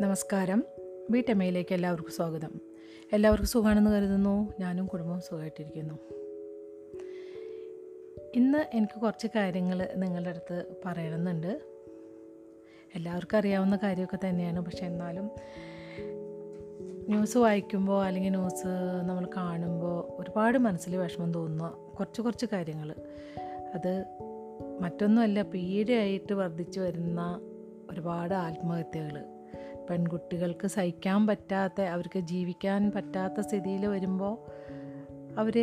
നമസ്കാരം. വീട്ടമ്മയിലേക്ക് എല്ലാവർക്കും സ്വാഗതം. എല്ലാവർക്കും സുഖമാണെന്ന് കരുതുന്നു. ഞാനും കുടുംബവും സുഖമായിട്ടിരിക്കുന്നു. ഇന്ന് എനിക്ക് കുറച്ച് കാര്യങ്ങൾ നിങ്ങളുടെ അടുത്ത് പറയണമെന്നുണ്ട്. എല്ലാവർക്കും അറിയാവുന്ന കാര്യമൊക്കെ തന്നെയാണ്. പക്ഷെ എന്നാലും ന്യൂസ് വായിക്കുമ്പോൾ അല്ലെങ്കിൽ ന്യൂസ് നമ്മൾ കാണുമ്പോൾ ഒരുപാട് മനസ്സിൽ വിഷമം തോന്നുന്ന കുറച്ച് കുറച്ച് കാര്യങ്ങൾ. അത് മറ്റൊന്നുമല്ല പീഡയായിട്ട് വർദ്ധിച്ചു വരുന്ന ഒരുപാട് ആത്മഹത്യകൾ. പെൺകുട്ടികൾക്ക് സഹിക്കാൻ പറ്റാത്ത അവർക്ക് ജീവിക്കാൻ പറ്റാത്ത സ്ഥിതിയിൽ വരുമ്പോൾ അവർ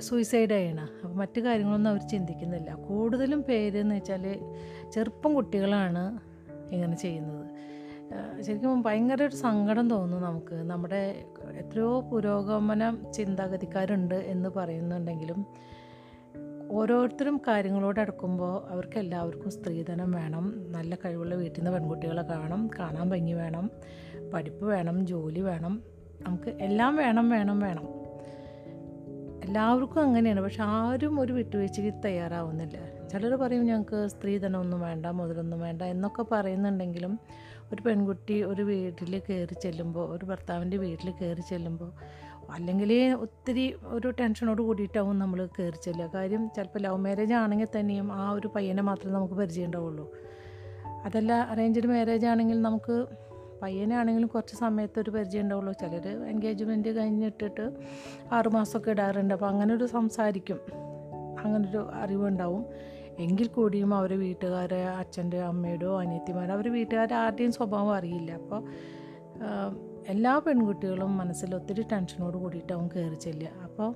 സൂയിസൈഡ് ചെയ്യണം. അപ്പോൾ മറ്റു കാര്യങ്ങളൊന്നും അവർ ചിന്തിക്കുന്നില്ല. കൂടുതലും പേര് എന്ന് വെച്ചാൽ ചെറുപ്പം കുട്ടികളാണ് ഇങ്ങനെ ചെയ്യുന്നത്. ശരിക്കും ഭയങ്കര ഒരു സങ്കടം തോന്നുന്നു നമുക്ക്. നമ്മുടെ എത്രയോ പുരോഗമന ചിന്താഗതിക്കാരുണ്ട് എന്ന് പറയുന്നുണ്ടെങ്കിലും ഓരോരുത്തരും കാര്യങ്ങളോട് അടുക്കുമ്പോൾ അവർക്ക് എല്ലാവർക്കും സ്ത്രീധനം വേണം നല്ല കഴിവുള്ള വീട്ടിൽ നിന്ന് പെൺകുട്ടികളെ കാണും കാണാൻ ഭംഗി വേണം പഠിപ്പ് വേണം ജോലി വേണം നമുക്ക് എല്ലാം വേണം വേണം വേണം. എല്ലാവർക്കും അങ്ങനെയാണ് പക്ഷെ ആരും ഒരു വിട്ടുവീഴ്ചയ്ക്ക് തയ്യാറാവുന്നില്ല. ചിലർ പറയും ഞങ്ങൾക്ക് സ്ത്രീധനം ഒന്നും വേണ്ട മുതലൊന്നും വേണ്ട എന്നൊക്കെ പറയുന്നുണ്ടെങ്കിലും ഒരു പെൺകുട്ടി ഒരു വീട്ടിൽ കയറി ചെല്ലുമ്പോൾ ഒരു ഭർത്താവിന്റെ വീട്ടിൽ കയറി ചെല്ലുമ്പോൾ അല്ലെങ്കിൽ ഒത്തിരി ഒരു ടെൻഷനോട് കൂടിയിട്ടാവും നമ്മൾ കയറി ചെല്ലുക. കാര്യം ചിലപ്പോൾ ലവ് മാരേജ് ആണെങ്കിൽ തന്നെയും ആ ഒരു പയ്യനെ മാത്രമേ നമുക്ക് പരിചയം ഉണ്ടാവുള്ളൂ അതല്ല അറേഞ്ച്ഡ് മാരേജ് ആണെങ്കിൽ നമുക്ക് പയ്യനാണെങ്കിലും കുറച്ച് സമയത്ത് ഒരു പരിചയം ഉണ്ടാവുള്ളൂ. ചിലർ എൻഗേജ്മെന്റ് കഴിഞ്ഞിട്ടിട്ട് ആറുമാസമൊക്കെ ഇടാറുണ്ട്. അപ്പോൾ അങ്ങനെ ഒരു സംസാരിക്കും. അങ്ങനൊരു അറിവുണ്ടാവും. എങ്കിൽ കൂടിയും അവരെ വീട്ടുകാരെ അച്ഛന്റെ അമ്മയുടെയോ അനിയത്തിമാരോ അവർ വീട്ടുകാരെ ആരുടെയും സ്വഭാവം അറിയില്ല. അപ്പോൾ എല്ലാ പെൺകുട്ടികളും മനസ്സിൽ ഒത്തിരി ടെൻഷനോട് കൂടിയിട്ടാവും കയറി ചെല്ലുക. അപ്പോൾ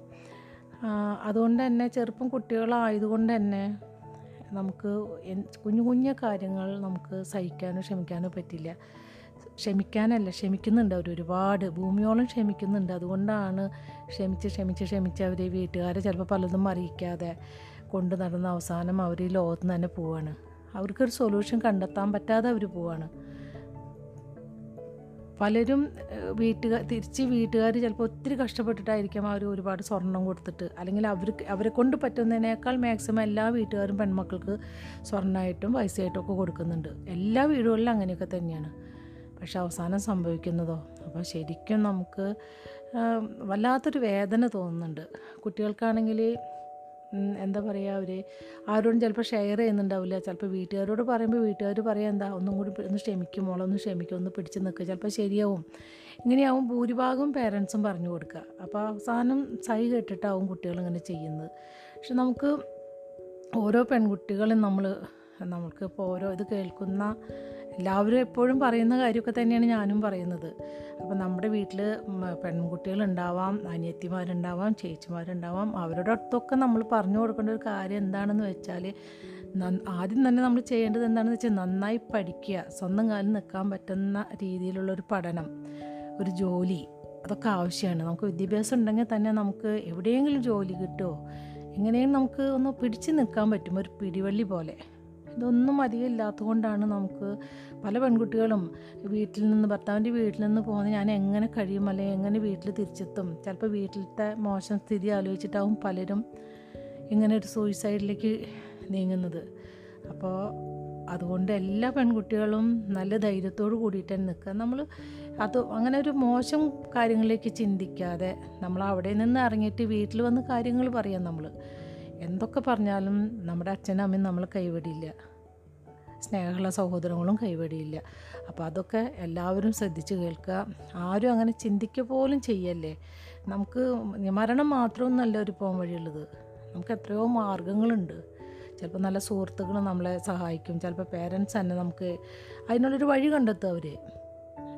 അതുകൊണ്ട് തന്നെ ചെറുപ്പം കുട്ടികളായതുകൊണ്ട് തന്നെ നമുക്ക് കുഞ്ഞു കുഞ്ഞു കാര്യങ്ങൾ നമുക്ക് സഹിക്കാനോ ക്ഷമിക്കാനോ പറ്റില്ല. ക്ഷമിക്കാനല്ല ക്ഷമിക്കുന്നുണ്ട് അവർ ഒരുപാട്. ഭൂമിയോളം ക്ഷമിക്കുന്നുണ്ട്. അതുകൊണ്ടാണ് ക്ഷമിച്ച് ക്ഷമിച്ച് ക്ഷമിച്ച് അവരെ വീട്ടുകാരെ ചിലപ്പോൾ പലതും അറിയിക്കാതെ കൊണ്ട് നടന്ന അവസാനം അവർ ഈ ലോകത്ത് നിന്ന് തന്നെ പോവാണ്. അവർക്കൊരു സൊല്യൂഷൻ കണ്ടെത്താൻ പറ്റാതെ അവർ പോവാണ്. പലരും വീട്ടുകാർ തിരിച്ച് വീട്ടുകാർ ചിലപ്പോൾ ഒത്തിരി കഷ്ടപ്പെട്ടിട്ടായിരിക്കും അവർ ഒരുപാട് സ്വർണം കൊടുത്തിട്ട്. അല്ലെങ്കിൽ അവർക്ക് അവരെ കൊണ്ട് പറ്റുന്നതിനേക്കാൾ മാക്സിമം എല്ലാ വീട്ടുകാരും പെൺമക്കൾക്ക് സ്വർണമായിട്ടും പൈസയായിട്ടും ഒക്കെ കൊടുക്കുന്നുണ്ട്. എല്ലാ വീടുകളിലും അങ്ങനെയൊക്കെ തന്നെയാണ്. പക്ഷെ അവസാനം സംഭവിക്കുന്നതോ? അപ്പോൾ ശരിക്കും നമുക്ക് വല്ലാത്തൊരു വേദന തോന്നുന്നുണ്ട്. കുട്ടികൾക്കാണെങ്കിൽ എന്താ പറയുക അവർ ആരോടും ചിലപ്പോൾ ഷെയർ ചെയ്യുന്നുണ്ടാവില്ല. ചിലപ്പോൾ വീട്ടുകാരോട് പറയുമ്പോൾ വീട്ടുകാർ പറയാം എന്താ ഒന്നും കൂടി ഒന്ന് ക്ഷമിക്കും മോളൊന്ന് ക്ഷമിക്കും ഒന്ന് പിടിച്ച് നിൽക്കുക ചിലപ്പോൾ ശരിയാവും. ഇങ്ങനെയാവും ഭൂരിഭാഗം പേരൻസും പറഞ്ഞു കൊടുക്കുക അപ്പോൾ അവസാനം സൈ കേട്ടിട്ടാവും കുട്ടികൾ ഇങ്ങനെ ചെയ്യുന്നത്. പക്ഷെ നമുക്ക് ഓരോ പെൺകുട്ടികളും നമ്മൾ നമ്മൾക്ക് ഇപ്പോൾ ഓരോ ഇത് കേൾക്കുന്ന എല്ലാവരും എപ്പോഴും പറയുന്ന കാര്യമൊക്കെ തന്നെയാണ് ഞാനും പറയുന്നത്. അപ്പം നമ്മുടെ വീട്ടിൽ പെൺകുട്ടികളുണ്ടാവാം അനിയത്തിമാരുണ്ടാവാം ചേച്ചിമാരുണ്ടാവാം അവരുടെ അടുത്തൊക്കെ നമ്മൾ പറഞ്ഞു കൊടുക്കേണ്ട ഒരു കാര്യം എന്താണെന്ന് വെച്ചാൽ ആദ്യം തന്നെ നമ്മൾ ചെയ്യേണ്ടത് എന്താണെന്ന് വെച്ചാൽ നന്നായി പഠിക്കുക സ്വന്തം കാലിൽ നിൽക്കാൻ പറ്റുന്ന രീതിയിലുള്ളൊരു പഠനം ഒരു ജോലി അതൊക്കെ ആവശ്യമാണ്. നമുക്ക് വിദ്യാഭ്യാസം ഉണ്ടെങ്കിൽ തന്നെ നമുക്ക് എവിടെയെങ്കിലും ജോലി കിട്ടുമോ എങ്ങനെയും നമുക്ക് ഒന്ന് പിടിച്ചു നിൽക്കാൻ പറ്റും ഒരു പിടിവള്ളി പോലെ. ഇതൊന്നും അധികം ഇല്ലാത്തതുകൊണ്ടാണ് നമുക്ക് പല പെൺകുട്ടികളും വീട്ടിൽ നിന്ന് ഭർത്താവിന്റെ വീട്ടിൽ നിന്ന് പോകുന്നത് ഞാൻ എങ്ങനെ കഴിയും അല്ലെങ്കിൽ എങ്ങനെ വീട്ടിൽ തിരിച്ചെത്തും. ചിലപ്പോൾ വീട്ടിലത്തെ മോശം സ്ഥിതി ആലോചിച്ചിട്ടാവും പലരും ഇങ്ങനെ ഒരു സൂയിസൈഡിലേക്ക് നീങ്ങുന്നത്. അപ്പോൾ അതുകൊണ്ട് എല്ലാ പെൺകുട്ടികളും നല്ല ധൈര്യത്തോട് കൂടിയിട്ട് തന്നെ നിൽക്കുക. നമ്മൾ അത് അങ്ങനെ ഒരു മോശം കാര്യങ്ങളിലേക്ക് ചിന്തിക്കാതെ നമ്മൾ അവിടെ നിന്ന് ഇറങ്ങിയിട്ട് വീട്ടിൽ വന്ന് കാര്യങ്ങൾ പറയാം നമ്മൾ. എന്തൊക്കെ പറഞ്ഞാലും നമ്മുടെ അച്ഛനും അമ്മയും നമ്മൾ കൈവിടില്ല. സ്നേഹമുള്ള സഹോദരങ്ങളും കൈവടിയില്ല. അപ്പോൾ അതൊക്കെ എല്ലാവരും ശ്രദ്ധിച്ച് കേൾക്കുക. ആരും അങ്ങനെ ചിന്തിക്കുക പോലും ചെയ്യല്ലേ? നമുക്ക് മരണം മാത്രമൊന്നുമല്ല ഒരു പോകാൻ വഴിയുള്ളത്. നമുക്ക് എത്രയോ മാർഗങ്ങളുണ്ട്. ചിലപ്പോൾ നല്ല സുഹൃത്തുക്കൾ നമ്മളെ സഹായിക്കും. ചിലപ്പോൾ പേരൻസ് തന്നെ നമുക്ക് അതിനുള്ളൊരു വഴി കണ്ടെത്തും അവർ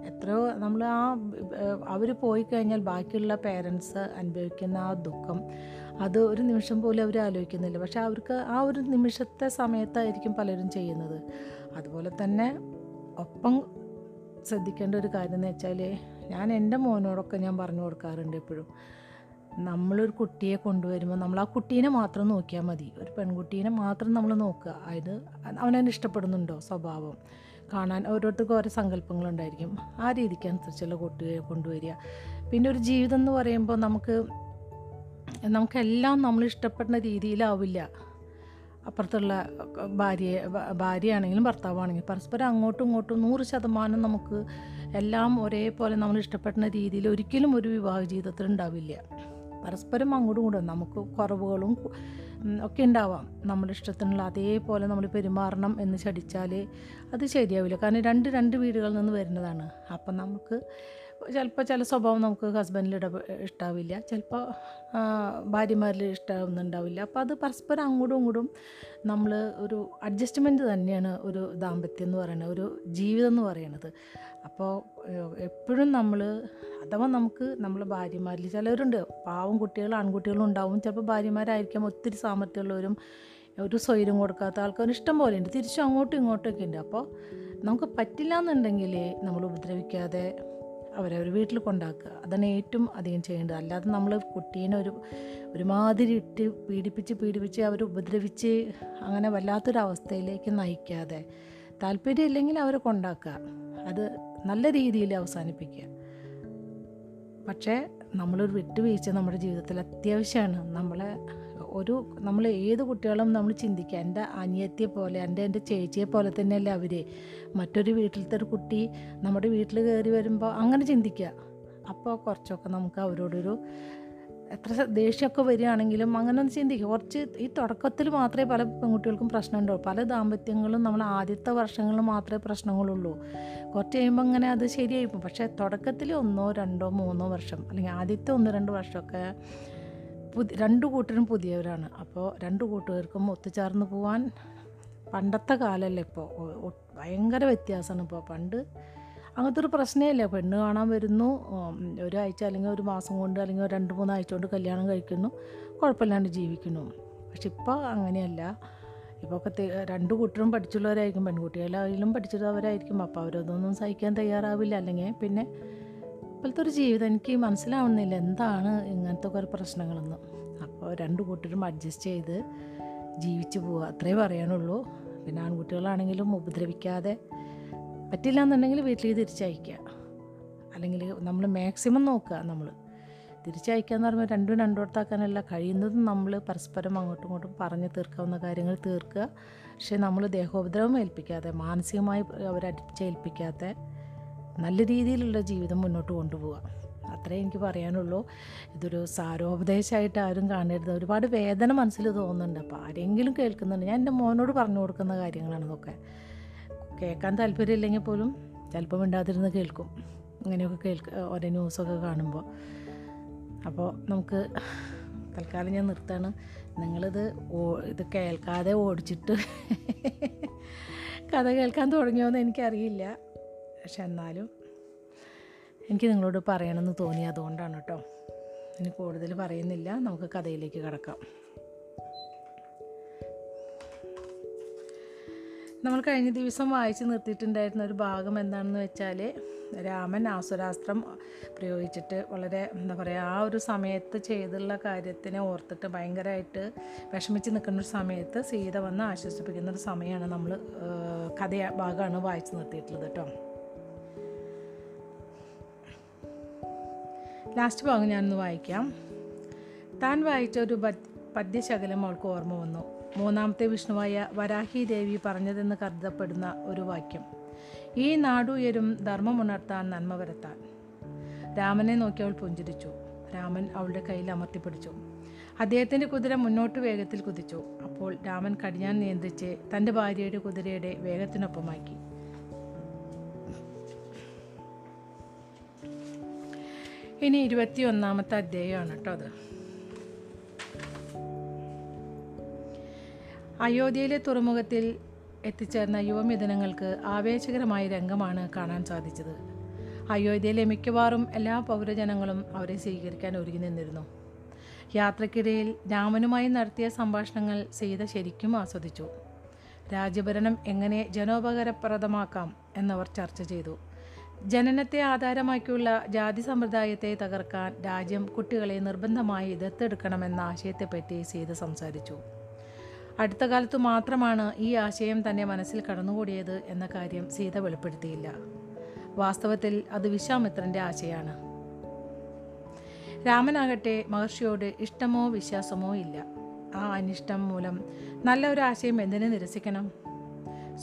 എത്രയോ നമ്മൾ ആ അവർ പോയി കഴിഞ്ഞാൽ ബാക്കിയുള്ള പേരൻസ് അനുഭവിക്കുന്ന ആ ദുഃഖം അത് ഒരു നിമിഷം പോലും അവർ ആലോചിക്കുന്നില്ല. പക്ഷേ അവർക്ക് ആ ഒരു നിമിഷത്തെ സമയത്തായിരിക്കും പലരും ചെയ്യുന്നത്. അതുപോലെ തന്നെ ഒപ്പം ശ്രദ്ധിക്കേണ്ട ഒരു കാര്യം എന്ന് വെച്ചാൽ ഞാൻ എന്റെ മോനോടൊക്കെ ഞാൻ പറഞ്ഞു കൊടുക്കാറുണ്ട് എപ്പോഴും. നമ്മളൊരു കുട്ടിയെ കൊണ്ടുവരുമ്പോൾ നമ്മൾ ആ കുട്ടീനെ മാത്രം നോക്കിയാൽ മതി. ഒരു പെൺകുട്ടീനെ മാത്രം നമ്മൾ നോക്കുക. അതായത് അവനതിന് ഇഷ്ടപ്പെടുന്നുണ്ടോ സ്വഭാവം? കാണാൻ ഓരോരുത്തർക്കും ഓരോ സങ്കല്പങ്ങളുണ്ടായിരിക്കും. ആ രീതിക്ക് അനുസരിച്ചുള്ള കുട്ടിയെ കൊണ്ടുവരിക. പിന്നെ ഒരു ജീവിതം എന്ന് പറയുമ്പോൾ നമുക്ക് നമുക്കെല്ലാം നമ്മൾ ഇഷ്ടപ്പെടുന്ന രീതിയിലാവില്ല. അപ്പുറത്തുള്ള ഭാര്യ ഭാര്യയാണെങ്കിലും ഭർത്താവാണെങ്കിലും പരസ്പരം അങ്ങോട്ടും ഇങ്ങോട്ടും നൂറ് ശതമാനം നമുക്ക് എല്ലാം ഒരേപോലെ നമ്മൾ ഇഷ്ടപ്പെടുന്ന രീതിയിൽ ഒരിക്കലും ഒരു വിവാഹ ജീവിതത്തിൽ ഉണ്ടാവില്ല. പരസ്പരം അങ്ങോട്ടും കൂടെ നമുക്ക് കുറവുകളും ഒക്കെ ഉണ്ടാവാം. നമ്മുടെ ഇഷ്ടത്തിനുള്ള അതേപോലെ നമ്മൾ പെരുമാറണം എന്ന് ചടിച്ചാൽ അത് ശരിയാവില്ല. കാരണം രണ്ട് രണ്ട് വീടുകളിൽ നിന്ന് വരുന്നതാണ്. അപ്പം നമുക്ക് ചിലപ്പോൾ ചില സ്വഭാവം നമുക്ക് ഹസ്ബൻഡിൽ ഇട ഇഷ്ടാവില്ല. ചിലപ്പോൾ ഭാര്യമാരിൽ ഇഷ്ടമൊന്നുണ്ടാവില്ല അപ്പോൾ അത് പരസ്പരം അങ്ങോട്ടും ഇങ്ങോട്ടും നമ്മൾ ഒരു അഡ്ജസ്റ്റ്മെന്റ് തന്നെയാണ് ഒരു ദാമ്പത്യം എന്ന് പറയുന്നത് ഒരു ജീവിതം എന്ന് പറയുന്നത് അപ്പോൾ എപ്പോഴും നമ്മൾ അഥവാ നമുക്ക് നമ്മളെ ഭാര്യമാരിൽ ചിലവരുണ്ട്. പാവം കുട്ടികൾ ആൺകുട്ടികളും ഉണ്ടാവും. ചിലപ്പോൾ ഭാര്യമാരായിരിക്കാം ഒത്തിരി സാമർത്ഥ്യമുള്ളവരും ഒരു സ്വൈര്യം കൊടുക്കാത്ത ആൾക്കാർ ഇഷ്ടം പോലെ ഉണ്ട്. തിരിച്ചും അങ്ങോട്ടും ഇങ്ങോട്ടൊക്കെ ഉണ്ട്. അപ്പോൾ നമുക്ക് പറ്റില്ല എന്നുണ്ടെങ്കിൽ നമ്മൾ ഉപദ്രവിക്കാതെ അവരവർ വീട്ടിൽ കൊണ്ടാക്കുക. അതാണ് ഏറ്റവും അധികം ചെയ്യേണ്ടത്. അല്ലാതെ നമ്മൾ കുട്ടീനെ ഒരു ഒരുമാതിരി ഇട്ട് പീഡിപ്പിച്ച് പീഡിപ്പിച്ച് അവർ ഉപദ്രവിച്ച് അങ്ങനെ വല്ലാത്തൊരവസ്ഥയിലേക്ക് നയിക്കാതെ താല്പര്യമില്ലെങ്കിൽ അവരെ കൊണ്ടാക്കുക. അത് നല്ല രീതിയിൽ അവസാനിപ്പിക്കുക. പക്ഷേ നമ്മളൊരു വിട്ടുവീഴ്ച നമ്മുടെ ജീവിതത്തിൽ അത്യാവശ്യമാണ്. നമ്മളെ ഒരു നമ്മൾ ഏത് കുട്ടികളും നമ്മൾ ചിന്തിക്കുക. എന്റെ അനിയത്തിയെ പോലെ എന്റെ എന്റെ ചേച്ചിയെ പോലെ തന്നെയല്ലേ അവർ മറ്റൊരു വീട്ടിലത്തെ ഒരു കുട്ടി നമ്മുടെ വീട്ടിൽ കയറി വരുമ്പോൾ അങ്ങനെ ചിന്തിക്കുക. അപ്പോൾ കുറച്ചൊക്കെ നമുക്ക് അവരോടൊരു എത്ര ദേഷ്യമൊക്കെ വരികയാണെങ്കിലും അങ്ങനെ ഒന്ന് ചിന്തിക്കുക. കുറച്ച് ഈ തുടക്കത്തിൽ മാത്രമേ പല പെൺകുട്ടികൾക്കും പ്രശ്നമുണ്ടാവും. പല ദാമ്പത്യങ്ങളും നമ്മൾ ആദ്യത്തെ വർഷങ്ങളിൽ മാത്രമേ പ്രശ്നങ്ങളുള്ളൂ. കുറച്ച് കഴിയുമ്പോൾ അങ്ങനെ അത് ശരിയായിപ്പോൾ പക്ഷേ തുടക്കത്തിൽ ഒന്നോ രണ്ടോ മൂന്നോ വർഷം അല്ലെങ്കിൽ ആദ്യത്തെ ഒന്നോ രണ്ട് വർഷമൊക്കെ പുതി രണ്ടു കൂട്ടരും പുതിയവരാണ്. അപ്പോൾ രണ്ട് കൂട്ടുകാർക്കും ഒത്തുചേർന്ന് പോവാൻ പണ്ടത്തെ കാലമല്ല ഇപ്പോൾ ഭയങ്കര വ്യത്യാസമാണ് ഇപ്പോൾ പണ്ട് അങ്ങനത്തെ ഒരു പ്രശ്നമില്ല പെണ്ണ് കാണാൻ വരുന്നു. ഒരാഴ്ച അല്ലെങ്കിൽ ഒരു മാസം കൊണ്ട് അല്ലെങ്കിൽ രണ്ട് മൂന്നാഴ്ച കൊണ്ട് കല്യാണം കഴിക്കുന്നു. കുഴപ്പമില്ലാണ്ട് ജീവിക്കുന്നു. പക്ഷെ ഇപ്പോൾ അങ്ങനെയല്ല. ഇപ്പോൾ ഒക്കെ രണ്ട് കൂട്ടരും പഠിച്ചുള്ളവരായിരിക്കും. പെൺകുട്ടികളായാലും പഠിച്ചിട്ടവരായിരിക്കും അപ്പോൾ അവരതൊന്നും സഹിക്കാൻ തയ്യാറാവില്ല. അല്ലെങ്കിൽ പിന്നെ ഇപ്പോഴത്തെ ഒരു ജീവിതം എനിക്ക് മനസ്സിലാവുന്നില്ല. എന്താണ് ഇങ്ങനത്തെ ഒക്കെ ഒരു പ്രശ്നങ്ങളൊന്നും. അപ്പോൾ രണ്ട് കൂട്ടരും അഡ്ജസ്റ്റ് ചെയ്ത് ജീവിച്ചു പോവുക. അത്രേ പറയാനുള്ളൂ. പിന്നെ ആൺകുട്ടികളാണെങ്കിലും ഉപദ്രവിക്കാതെ പറ്റില്ല എന്നുണ്ടെങ്കിൽ വീട്ടിൽ തിരിച്ചയക്കുക. അല്ലെങ്കിൽ നമ്മൾ മാക്സിമം നോക്കുക നമ്മൾ. തിരിച്ചയക്കുക എന്ന് പറയുമ്പോൾ രണ്ടും രണ്ടോടത്താക്കാനല്ല കഴിയുന്നതും നമ്മൾ പരസ്പരം അങ്ങോട്ടും ഇങ്ങോട്ടും പറഞ്ഞ് തീർക്കാവുന്ന കാര്യങ്ങൾ തീർക്കുക. പക്ഷേ നമ്മൾ ദേഹോപദ്രവം ഏൽപ്പിക്കാതെ മാനസികമായി അവരടിച്ചേൽപ്പിക്കാത്ത നല്ല രീതിയിലുള്ള ജീവിതം മുന്നോട്ട് കൊണ്ടുപോവുക. അത്രേ എനിക്ക് പറയാനുള്ളൂ. ഇതൊരു സാരോപദേശമായിട്ട് ആരും കാണരുത്. ഒരുപാട് വേദന മനസ്സിൽ തോന്നുന്നുണ്ട്. അപ്പോൾ ആരെങ്കിലും കേൾക്കുന്നുണ്ട്. ഞാൻ എന്റെ മോനോട് പറഞ്ഞു കൊടുക്കുന്ന കാര്യങ്ങളാണ് ഇതൊക്കെ. കേൾക്കാൻ താല്പര്യമില്ലെങ്കിൽ പോലും ചിലപ്പോൾ മിണ്ടാതിരുന്ന് കേൾക്കും. ഇങ്ങനെയൊക്കെ കേൾക്ക ഓരോ ന്യൂസൊക്കെ കാണുമ്പോൾ. അപ്പോൾ നമുക്ക് തൽക്കാലം ഞാൻ നിർത്താണ് നിങ്ങളിത് ഓ ഇത് കേൾക്കാതെ ഓടിച്ചിട്ട് കഥ കേൾക്കാൻ തുടങ്ങിയോന്ന് എനിക്കറിയില്ല. പക്ഷെ എന്നാലും എനിക്ക് നിങ്ങളോട് പറയണമെന്ന് തോന്നി അതുകൊണ്ടാണ് കേട്ടോ. ഇനി കൂടുതൽ പറയുന്നില്ല. നമുക്ക് കഥയിലേക്ക് കിടക്കാം. നമ്മൾ കഴിഞ്ഞ ദിവസം വായിച്ച് നിർത്തിയിട്ടുണ്ടായിരുന്ന ഒരു ഭാഗം എന്താണെന്ന് വെച്ചാൽ രാമൻ ആസുരാസ്ത്രം പ്രയോഗിച്ചിട്ട് വളരെ എന്താ പറയുക ആ ഒരു സമയത്ത് ചെയ്തുള്ള കാര്യത്തിനെ ഓർത്തിട്ട് ഭയങ്കരമായിട്ട് വിഷമിച്ച് നിൽക്കുന്ന ഒരു സമയത്ത് സീത വന്ന് ആശ്വസിപ്പിക്കുന്ന ഒരു സമയമാണ് നമ്മൾ കഥ ഭാഗമാണ് വായിച്ച് നിർത്തിയിട്ടുള്ളത് കേട്ടോ. ലാസ്റ്റ് ഭാഗം ഞാനൊന്ന് വായിക്കാം. താൻ വായിച്ച ഒരു പദ്- പദ്യശകലം അവൾക്ക് ഓർമ്മ വന്നു. മൂന്നാമത്തെ വിഷ്ണുവായ വരാഹി ദേവി പറഞ്ഞതെന്ന് കരുതപ്പെടുന്ന ഒരു വാക്യം. ഈ നാടുയരും ധർമ്മമുണർത്താൻ നന്മ വരുത്താൻ. രാമനെ നോക്കി അവൾ പുഞ്ചിരിച്ചു. രാമൻ അവളുടെ കയ്യിൽ അമർത്തിപ്പിടിച്ചു അദ്ദേഹത്തിന്റെ കുതിര മുന്നോട്ട് വേഗത്തിൽ കുതിച്ചു. അപ്പോൾ രാമൻ കടിഞ്ഞാൻ നിയന്ത്രിച്ച് തന്റെ ഭാര്യയുടെ കുതിരയുടെ വേഗത്തിനൊപ്പമാക്കി. ഇനി ഇരുപത്തി ഒന്നാമത്തെ അധ്യായമാണ് കേട്ടോ അത്. അയോധ്യയിലെ തുറമുഖത്തിൽ എത്തിച്ചേർന്ന യുവമിഥുനങ്ങൾക്ക് ആവേശകരമായ രംഗമാണ് കാണാൻ സാധിച്ചത്. അയോധ്യയിലെ മിക്കവാറും എല്ലാ പൗരജനങ്ങളും അവരെ സ്വീകരിക്കാൻ ഒരുങ്ങി നിന്നിരുന്നു. യാത്രക്കിടയിൽ രാമനുമായി നടത്തിയ സംഭാഷണങ്ങൾ സീത ശരിക്കും ആസ്വദിച്ചു. രാജ്യഭരണം എങ്ങനെ ജനോപകാരപ്രദമാക്കാം എന്നവർ ചർച്ച ചെയ്തു. ജനനത്തെ ആധാരമാക്കിയുള്ള ജാതി സമ്പ്രദായത്തെ തകർക്കാൻ രാജ്യം കുട്ടികളെ നിർബന്ധമായി ദത്തെടുക്കണമെന്ന ആശയത്തെപ്പറ്റി സീത സംസാരിച്ചു. അടുത്ത കാലത്തു മാത്രമാണ് ഈ ആശയം തന്നെ മനസ്സിൽ കടന്നുകൂടിയത് എന്ന കാര്യം സീത വെളിപ്പെടുത്തിയില്ല. വാസ്തവത്തിൽ അത് വിശ്വാമിത്രന്റെ ആശയാണ്. രാമനാകട്ടെ മഹർഷിയോട് ഇഷ്ടമോ വിശ്വാസമോ ഇല്ല. ആ അനിഷ്ടം മൂലം നല്ല ഒരു ആശയം എന്തിനു നിരസിക്കണം?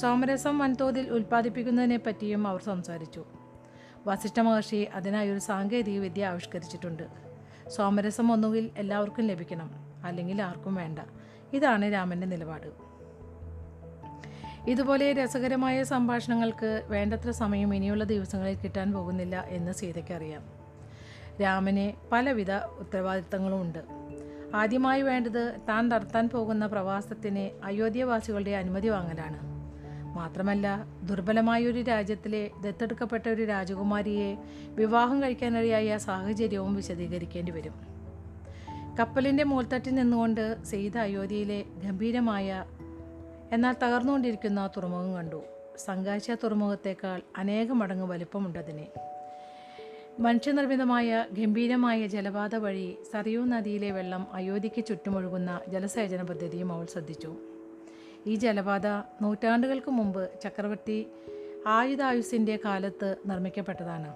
സോമരസം വൻതോതിൽ ഉൽപ്പാദിപ്പിക്കുന്നതിനെ പറ്റിയും അവർ സംസാരിച്ചു. വസിഷ്ഠ മഹർഷി അതിനായി ഒരു സാങ്കേതിക വിദ്യ ആവിഷ്കരിച്ചിട്ടുണ്ട്. സോമരസം ഒന്നുകിൽ എല്ലാവർക്കും ലഭിക്കണം അല്ലെങ്കിൽ ആർക്കും വേണ്ട. ഇതാണ് രാമന്റെ നിലപാട്. ഇതുപോലെ രസകരമായ സംഭാഷണങ്ങൾക്ക് വേണ്ടത്ര സമയം ഇനിയുള്ള ദിവസങ്ങളിൽ കിട്ടാൻ പോകുന്നില്ല എന്ന് സീതയ്ക്കറിയാം രാമന് പലവിധ ഉത്തരവാദിത്തങ്ങളും ഉണ്ട്. ആദ്യമായി വേണ്ടത് താൻ നടത്താൻ പോകുന്ന പ്രവാസത്തിന് അയോധ്യവാസികളുടെ അനുമതി വാങ്ങലാണ്. മാത്രമല്ല ദുർബലമായ ഒരു രാജ്യത്തിലെ ദത്തെടുക്കപ്പെട്ട ഒരു രാജകുമാരിയെ വിവാഹം കഴിക്കാനിടയായ സാഹചര്യവും വിശദീകരിക്കേണ്ടി വരും. കപ്പലിന്റെ മൂൽത്തട്ടിൽ നിന്നുകൊണ്ട് സെയ്ത അയോധ്യയിലെ ഗംഭീരമായ എന്നാൽ തകർന്നുകൊണ്ടിരിക്കുന്ന തുറമുഖം കണ്ടു. സംഘാശ തുറമുഖത്തേക്കാൾ അനേകം മടങ്ങ് വലിപ്പമുണ്ടതിനെ. മനുഷ്യനിർമ്മിതമായ ഗംഭീരമായ ജലപാത വഴി സറിയൂ നദിയിലെ വെള്ളം അയോധ്യയ്ക്ക് ചുറ്റുമൊഴുകുന്ന ജലസേചന പദ്ധതിയും അവൾ ശ്രദ്ധിച്ചു. ഈ ജലപാത നൂറ്റാണ്ടുകൾക്ക് മുമ്പ് ചക്രവർത്തി ആയുധായുസിന്റെ കാലത്ത് നിർമ്മിക്കപ്പെട്ടതാണ്.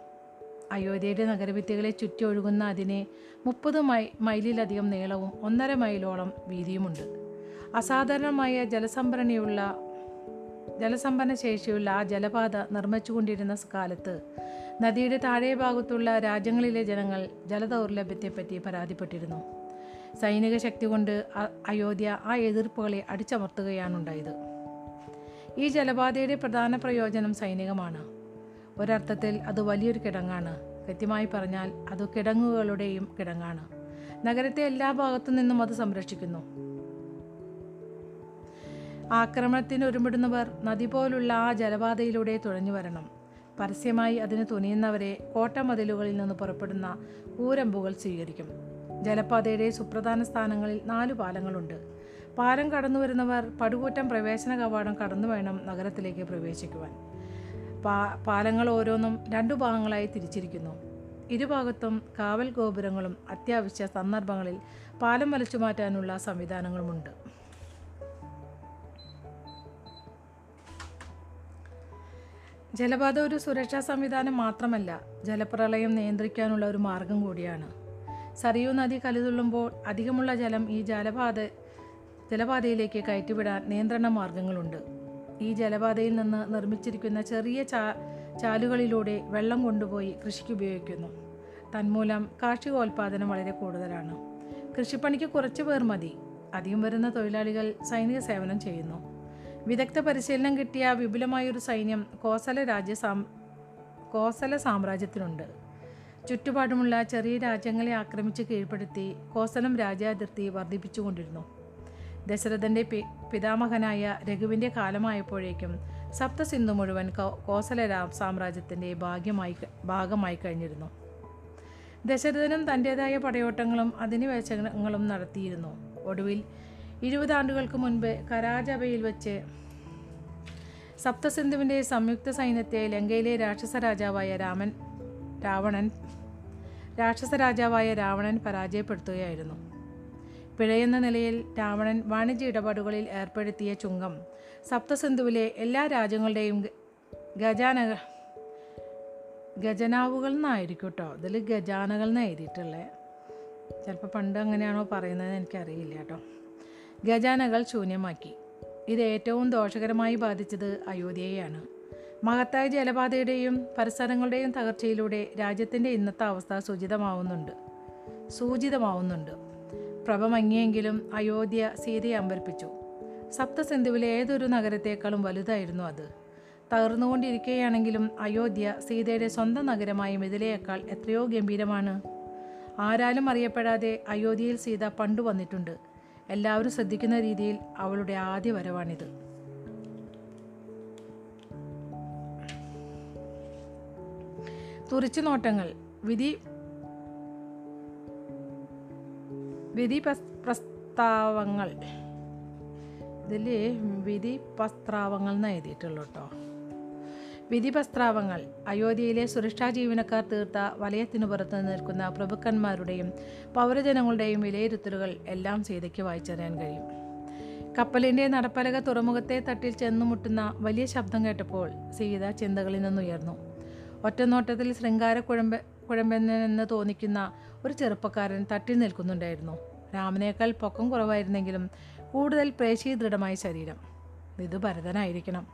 അയോധ്യയുടെ നഗരഭിത്തികളെ ചുറ്റി ഒഴുകുന്ന അതിന് മുപ്പത് മൈ മൈലിലധികം നീളവും ഒന്നര മൈലോളം വീതിയുമുണ്ട്. അസാധാരണമായ ജലസംഭരണിയുള്ള ജലസമ്പന്ന ശേഷിയുള്ള ആ ജലപാത നിർമ്മിച്ചുകൊണ്ടിരുന്ന കാലത്ത് നദിയുടെ താഴെ ഭാഗത്തുള്ള രാജ്യങ്ങളിലെ ജനങ്ങൾ ജലദൗർലഭ്യത്തെപ്പറ്റി പരാതിപ്പെട്ടിരുന്നു. സൈനിക ശക്തി കൊണ്ട് അയോധ്യ ആ എതിർപ്പുകളെ അടിച്ചമർത്തുകയാണുണ്ടായത്. ഈ ജലപാതയുടെ പ്രധാന പ്രയോജനം സൈനികമാണ്. ഒരർത്ഥത്തിൽ അത് വലിയൊരു കിടങ്ങാണ്. കൃത്യമായി പറഞ്ഞാൽ അത് കിടങ്ങുകളുടെയും കിടങ്ങാണ്. നഗരത്തെ എല്ലാ ഭാഗത്തു നിന്നും അത് സംരക്ഷിക്കുന്നു. ആക്രമണത്തിന് ഒരുമിടുന്നവർ നദി പോലുള്ള ആ ജലപാതയിലൂടെ തുഴഞ്ഞു വരണം. പരസ്യമായി അതിന് തുനിയുന്നവരെ കോട്ടമതിലുകളിൽ നിന്ന് പുറപ്പെടുന്ന ഊരമ്പുകൾ സ്വീകരിക്കും. ജലപാതയുടെ സുപ്രധാന സ്ഥാനങ്ങളിൽ നാലു പാലങ്ങളുണ്ട്. പാലം കടന്നു വരുന്നവർ പടുകൂറ്റം പ്രവേശന കവാടം കടന്നു വേണം നഗരത്തിലേക്ക് പ്രവേശിക്കുവാൻ. പാ പാലങ്ങൾ ഓരോന്നും രണ്ടു ഭാഗങ്ങളായി തിരിച്ചിരിക്കുന്നു. ഇരുഭാഗത്തും കാവൽ ഗോപുരങ്ങളും അത്യാവശ്യ സന്ദർഭങ്ങളിൽ പാലം വലിച്ചു മാറ്റാനുള്ള സംവിധാനങ്ങളുമുണ്ട്. ജലപാത ഒരു സുരക്ഷാ സംവിധാനം മാത്രമല്ല ജലപ്രളയം നിയന്ത്രിക്കാനുള്ള ഒരു മാർഗം കൂടിയാണ്. സറിയൂ നദി കലുതുള്ളുമ്പോൾ അധികമുള്ള ജലം ഈ ജലപാത ജലപാതയിലേക്ക് കയറ്റിവിടാൻ നിയന്ത്രണ മാർഗങ്ങളുണ്ട്. ഈ ജലപാതയിൽ നിന്ന് നിർമ്മിച്ചിരിക്കുന്ന ചെറിയ ചാ ചാലുകളിലൂടെ വെള്ളം കൊണ്ടുപോയി കൃഷിക്ക് ഉപയോഗിക്കുന്നു. തന്മൂലം കാർഷികോൽപാദനം വളരെ കൂടുതലാണ്. കൃഷിപ്പണിക്ക് കുറച്ച് പേർ മതി. അധികം വരുന്ന തൊഴിലാളികൾ സൈനിക സേവനം ചെയ്യുന്നു. വിദഗ്ധ പരിശീലനം കിട്ടിയ വിപുലമായൊരു സൈന്യം കോസല രാജ്യ സാം കോസല സാമ്രാജ്യത്തിനുണ്ട്. ചുറ്റുപാടുമുള്ള ചെറിയ രാജ്യങ്ങളെ ആക്രമിച്ച് കീഴ്പ്പെടുത്തി കോസലം രാജ്യാതിർത്തി വർദ്ധിപ്പിച്ചുകൊണ്ടിരുന്നു. ദശരഥന്റെ പി പിതാമഹനായ രഘുവിന്റെ കാലമായപ്പോഴേക്കും സപ്തസിന്ധു മുഴുവൻ കോസല സാമ്രാജ്യത്തിന്റെ ഭാഗ്യമായി ഭാഗമായി കഴിഞ്ഞിരുന്നു. ദശരഥനും തന്റേതായ പടയോട്ടങ്ങളും അധിനിവേശങ്ങളും നടത്തിയിരുന്നു. ഒടുവിൽ ഇരുപത് ആണ്ടുകൾക്ക് മുൻപ് കരാജബയിൽ വെച്ച് സപ്തസിന്ധുവിന്റെ സംയുക്ത സൈന്യത്തെ ലങ്കയിലെ രാക്ഷസ രാജാവായ രാമൻ രാവണൻ രാക്ഷസ രാജാവായ രാവണൻ പരാജയപ്പെടുത്തുകയായിരുന്നു. പിഴയെന്ന നിലയിൽ രാവണൻ വാണിജ്യ ഇടപാടുകളിൽ ഏർപ്പെടുത്തിയ ചുങ്കം സപ്തസിന്ധുവിലെ എല്ലാ രാജ്യങ്ങളുടെയും ഗജാന ഗജനാവുകൾ എന്നായിരിക്കും കേട്ടോ ഇതിൽ ഗജാനകൾ എന്ന് എഴുതിയിട്ടുള്ളത് ചിലപ്പോൾ പണ്ട് അങ്ങനെയാണോ പറയുന്നത് എനിക്കറിയില്ല കേട്ടോ. ഗജാനകൾ ശൂന്യമാക്കി. ഇത് ഏറ്റവും ദോഷകരമായി ബാധിച്ചത് അയോധ്യയെയാണ്. മഹത്തായ ജലപാതയുടെയും പരിസരങ്ങളുടെയും തകർച്ചയിലൂടെ രാജ്യത്തിന്റെ ഇന്നത്തെ അവസ്ഥ സൂചിതമാവുന്നുണ്ട്. സൂചിതമാവുന്നുണ്ട്. പ്രഭ മങ്ങിയെങ്കിലും അയോധ്യ സീതയെ അമ്പരിപ്പിച്ചു സപ്തസിന്ധുവിലെ ഏതൊരു നഗരത്തേക്കാളും വലുതായിരുന്നു അത്. തകർന്നുകൊണ്ടിരിക്കുകയാണെങ്കിലും അയോധ്യ സീതയുടെ സ്വന്തം നഗരമായ മിഥിലയേക്കാൾ എത്രയോ ഗംഭീരമാണ്. ആരാലും അറിയപ്പെടാതെ അയോധ്യയിൽ സീത പണ്ടു വന്നിട്ടുണ്ട്. എല്ലാവരും ശ്രദ്ധിക്കുന്ന രീതിയിൽ അവളുടെ ആദ്യ വരവാണിത്. തുറിച്ചു നോട്ടങ്ങൾ. വിധി വിധി പ്രസ്താവങ്ങൾ. ഇതിൽ വിധി പ്രസ്താവങ്ങൾ എന്ന് എഴുതിയിട്ടുള്ളൂ കേട്ടോ. വിധി പ്രസ്താവങ്ങൾ അയോധ്യയിലെ സുരക്ഷാ ജീവനക്കാർ തീർത്ത വലയത്തിനു പുറത്ത് നിൽക്കുന്ന പ്രഭുക്കന്മാരുടെയും പൗരജനങ്ങളുടെയും വിലയിരുത്തലുകൾ എല്ലാം സീതയ്ക്ക് വായിച്ചറിയാൻ കഴിയും. കപ്പലിന്റെ നടപ്പലക തുറമുഖത്തെ തട്ടിൽ ചെന്നുമുട്ടുന്ന വലിയ ശബ്ദം കേട്ടപ്പോൾ സീത ചിന്തകളിൽ നിന്നുയർന്നു. ഒറ്റനോട്ടത്തിൽ ശൃംഗാര കുഴമ്പ കുഴമ്പെന്ന് തോന്നിക്കുന്ന ഒരു ചെറുപ്പക്കാരൻ തട്ടിൽ നിൽക്കുന്നുണ്ടായിരുന്നു. രാമനേക്കാൾ പൊക്കം കുറവായിരുന്നെങ്കിലും കൂടുതൽ പ്രേശീദൃഢമായ ശരീരം. ഇത് ഭരതനായിരിക്കണം.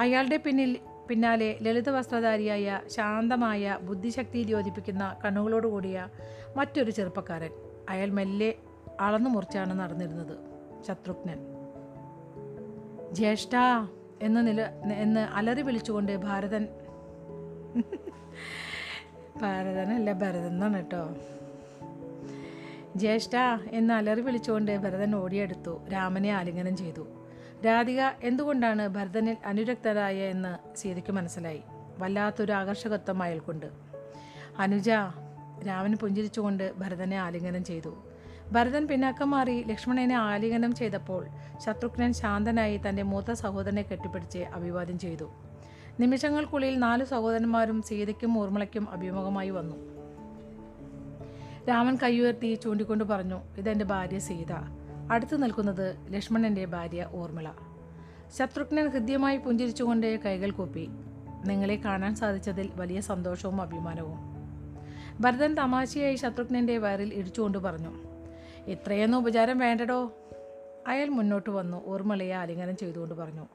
അയാളുടെ പിന്നിൽ പിന്നാലെ ലളിത വസ്ത്രധാരിയായ ശാന്തമായ ബുദ്ധിശക്തി ദ്യോതിപ്പിക്കുന്ന കണ്ണുകളോടുകൂടിയ മറ്റൊരു ചെറുപ്പക്കാരൻ. അയാൾ മെല്ലെ അളന്നു മുറിച്ചാണ് നടന്നിരുന്നത്. ശത്രുഘ്നൻ. ജ്യേഷ്ഠ എന്ന് നില എന്ന് അലറി വിളിച്ചുകൊണ്ട് ഭാരതൻ. ഭാരതനല്ല ഭരതൻ എന്നാണ് കേട്ടോ. ജ്യേഷ്ഠ എന്ന് അലറി വിളിച്ചുകൊണ്ട് ഭരതൻ ഓടിയെടുത്തു. രാമനെ ആലിംഗനം ചെയ്തു. രാധിക എന്തുകൊണ്ടാണ് ഭരതനിൽ അനുരക്തരായ എന്ന് സീതയ്ക്ക് മനസ്സിലായി. വല്ലാത്തൊരു ആകർഷകത്വം അയാൾക്കുണ്ട്. അനുജ രാമൻ പുഞ്ചിരിച്ചുകൊണ്ട് ഭരതനെ ആലിംഗനം ചെയ്തു. ഭരതൻ പിന്നാക്കം മാറി ലക്ഷ്മണനെ ആലിംഗനം ചെയ്തപ്പോൾ ശത്രുഘ്നൻ ശാന്തനായി തന്റെ മൂത്ത സഹോദരനെ കെട്ടിപ്പിടിച്ച് അഭിവാദ്യം ചെയ്തു. നിമിഷങ്ങൾക്കുള്ളിൽ നാല് സഹോദരന്മാരും സീതയ്ക്കും ഊർമിളയ്ക്കും അഭിമുഖമായി വന്നു. രാമൻ കൈയുയർത്തി ചൂണ്ടിക്കൊണ്ട് പറഞ്ഞു ഇതെന്റെ ഭാര്യ സീത. അടുത്തു നിൽക്കുന്നത് ലക്ഷ്മണന്റെ ഭാര്യ ഊർമിള. ശത്രുഘ്നൻ ഹൃദ്യമായി പുഞ്ചിരിച്ചുകൊണ്ട് കൈകൾ കൂപ്പി. നിങ്ങളെ കാണാൻ സാധിച്ചതിൽ വലിയ സന്തോഷവും അഭിമാനവും. ഭരതൻ തമാശയായി ശത്രുഘ്നന്റെ വയറിൽ ഇടിച്ചുകൊണ്ട് പറഞ്ഞു ഇത്രയൊന്നും ഉപചാരം വേണ്ടടോ. അയാൾ മുന്നോട്ട് വന്നു ഊർമിളയെ ആലിംഗനം ചെയ്തുകൊണ്ട് പറഞ്ഞു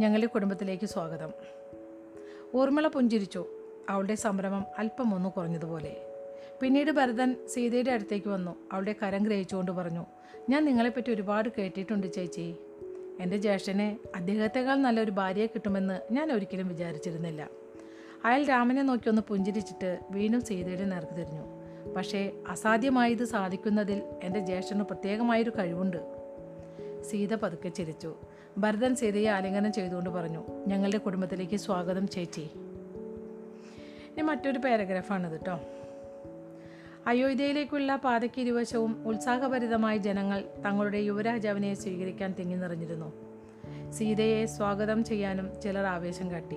ഞങ്ങളുടെ കുടുംബത്തിലേക്ക് സ്വാഗതം. ഊർമിള പുഞ്ചിരിച്ചു അവളുടെ സംരംഭം അല്പമൊന്നു കുറഞ്ഞതുപോലെ. പിന്നീട് ഭരതൻ സീതയുടെ അടുത്തേക്ക് വന്നു അവളുടെ കരം ഗ്രഹിച്ചുകൊണ്ട് പറഞ്ഞു ഞാൻ നിങ്ങളെപ്പറ്റി ഒരുപാട് കേട്ടിട്ടുണ്ട് ചേച്ചി. എന്റെ ജ്യേഷ്ഠന് അദ്ദേഹത്തെക്കാൾ നല്ലൊരു ഭാര്യയെ കിട്ടുമെന്ന് ഞാൻ ഒരിക്കലും വിചാരിച്ചിരുന്നില്ല. അയാൾ രാമനെ നോക്കി ഒന്ന് പുഞ്ചിരിച്ചിട്ട് വീണ്ടും സീതയുടെ നേർക്ക് തിരിഞ്ഞു. പക്ഷേ അസാധ്യമായത് സാധിക്കുന്നതിൽ എന്റെ ജ്യേഷ്ഠന് പ്രത്യേകമായൊരു കഴിവുണ്ട്. സീത പതുക്കെ ചിരിച്ചു. ഭരതൻ സീതയെ ആലിംഗനം ചെയ്തുകൊണ്ട് പറഞ്ഞു ഞങ്ങളുടെ കുടുംബത്തിലേക്ക് സ്വാഗതം ചേച്ചി. ഇനി മറ്റൊരു പാരഗ്രാഫാണിത് കേട്ടോ അയോധ്യയിലേക്കുള്ള പാതയ്ക്ക് ഇരുവശവും ഉത്സാഹഭരിതമായ ജനങ്ങൾ തങ്ങളുടെ യുവരാജാവിനെ സ്വീകരിക്കാൻ തിങ്ങി നിറഞ്ഞിരുന്നു. സീതയെ സ്വാഗതം ചെയ്യാനും ചിലർ ആവേശം കാട്ടി.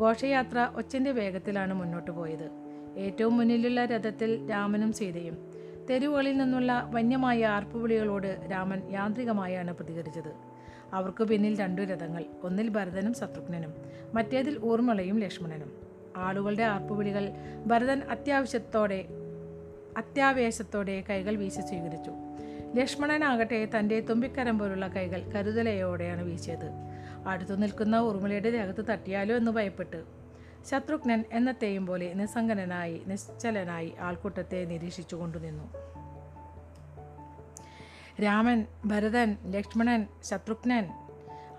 ഘോഷയാത്ര ഒച്ചന്റെ വേഗത്തിലാണ് മുന്നോട്ട് പോയത്. ഏറ്റവും മുന്നിലുള്ള രഥത്തിൽ രാമനും സീതയും തെരുവുകളിൽ നിന്നുള്ള വന്യമായ ആർപ്പുവിളികളോട് രാമൻ യാന്ത്രികമായാണ് പ്രതികരിച്ചത്. അവർക്ക് പിന്നിൽ രണ്ടു രഥങ്ങൾ ഒന്നിൽ ഭരതനും ശത്രുഘ്നനും മറ്റേതിൽ ഊർമിളയും ലക്ഷ്മണനും. ആളുകളുടെ ആർപ്പുവിളികൾ ഭരതൻ അത്യാവശ്യത്തോടെ അത്യാവേശത്തോടെ കൈകൾ വീശി സ്വീകരിച്ചു. ലക്ഷ്മണനാകട്ടെ തന്റെ തുമ്പിക്കരം പോലുള്ള കൈകൾ കരുതലയോടെയാണ് വീശിയത്. അടുത്തു നിൽക്കുന്ന ഉറുമിളയുടെ രകത്ത് തട്ടിയാലോ എന്ന് ഭയപ്പെട്ട്. ശത്രുഘ്നൻ എന്നത്തെയും പോലെ നിസ്സംഗനായി നിശ്ചലനായി ആൾക്കൂട്ടത്തെ നിരീക്ഷിച്ചു കൊണ്ടുനിന്നു രാമൻ ഭരതൻ ലക്ഷ്മണൻ ശത്രുഘ്നൻ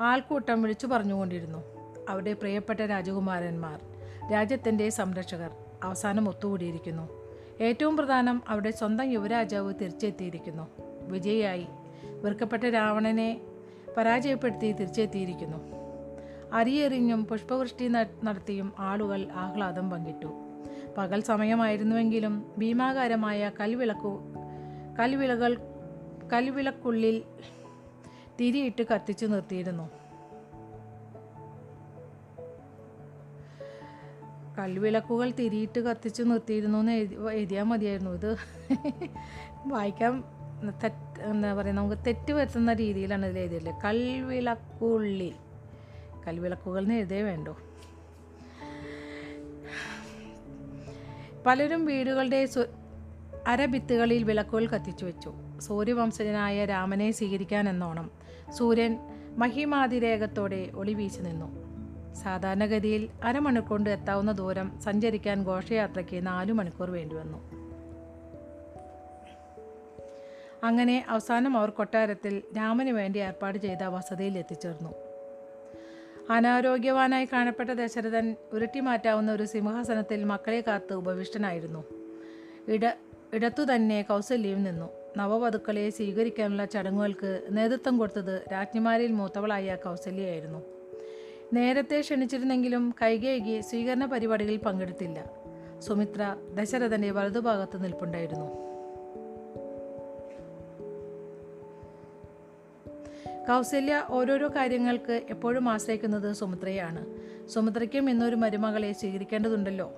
ആൾക്കൂട്ടം വിളിച്ചു പറഞ്ഞുകൊണ്ടിരുന്നു. അവരുടെ പ്രിയപ്പെട്ട രാജകുമാരന്മാർ രാജ്യത്തിന്റെ സംരക്ഷകർ അവസാനം ഒത്തുകൂടിയിരിക്കുന്നു. ഏറ്റവും പ്രധാനം അവിടെ സ്വന്തം യുവരാജാവ് തിരിച്ചെത്തിയിരിക്കുന്നു. വിജയിയായി. വെറുക്കപ്പെട്ട രാവണനെ പരാജയപ്പെടുത്തി തിരിച്ചെത്തിയിരിക്കുന്നു. അരിയെറിഞ്ഞും പുഷ്പവൃഷ്ടി നടത്തിയും ആളുകൾ ആഹ്ലാദം പങ്കിട്ടു. പകൽ സമയമായിരുന്നുവെങ്കിലും ഭീമാകാരമായ കൽവിളക്കു കൽവിളകൾ കൽവിളക്കുള്ളിൽ തിരിയിട്ട് കത്തിച്ചു നിർത്തിയിരുന്നു. കൽവിളക്കുകൾ തിരിയിട്ട് കത്തിച്ചു നിർത്തിയിരുന്നു എന്ന് എഴുതി എഴുതിയാൽ മതിയായിരുന്നു. ഇത് വായിക്കാൻ തെറ്റ് എന്താ പറയുക നമുക്ക് തെറ്റ് വരുത്തുന്ന രീതിയിലാണ് ഇതിൽ എഴുതിയില്ലേ കൽവിളക്കുള്ളിൽ കൽവിളക്കുകൾ എന്ന് എഴുതേ വേണ്ടോ. പലരും വീടുകളുടെ അരഭിത്തുകളിൽ വിളക്കുകൾ കത്തിച്ചു വെച്ചു. സൂര്യവംശജനായ രാമനെ സ്വീകരിക്കാൻ എന്നോണം. സൂര്യൻ മഹിമാതിരേകത്തോടെ ഒളി വീശി നിന്നു. സാധാരണഗതിയിൽ അരമണിക്കൊണ്ട് എത്താവുന്ന ദൂരം സഞ്ചരിക്കാൻ ഘോഷയാത്രയ്ക്ക് നാലു മണിക്കൂർ വേണ്ടിവന്നു. അങ്ങനെ അവസാനം അവർ കൊട്ടാരത്തിൽ രാമന് വേണ്ടി ഏർപ്പാട് ചെയ്ത വസതിയിൽ എത്തിച്ചേർന്നു. അനാരോഗ്യവാനായി കാണപ്പെട്ട ദശരഥൻ ഉരുട്ടി മാറ്റാവുന്ന ഒരു സിംഹാസനത്തിൽ മക്കളെ കാത്ത് ഉപവിഷ്ടനായിരുന്നു. ഇട ഇടത്തു തന്നെ നിന്നു. നവവധുക്കളെ സ്വീകരിക്കാനുള്ള ചടങ്ങുകൾക്ക് നേതൃത്വം കൊടുത്തത് രാജ്ഞിമാരിൽ മൂത്തവളായ കൗസല്യയായിരുന്നു നേരത്തെ ക്ഷണിച്ചിരുന്നെങ്കിലും കൈകേകി സ്വീകരണ പരിപാടികളിൽ പങ്കെടുത്തില്ല. സുമിത്ര ദശരഥന്റെ വലതുഭാഗത്ത് നിൽപ്പുണ്ടായിരുന്നു. കൗസല്യ ഓരോരോ കാര്യങ്ങൾക്ക് എപ്പോഴും ആശ്രയിക്കുന്നത് സുമിത്രയാണ്. സുമിത്രയ്ക്കും ഇന്നൊരു മരുമകളെ സ്വീകരിക്കേണ്ടതുണ്ടല്ലോ.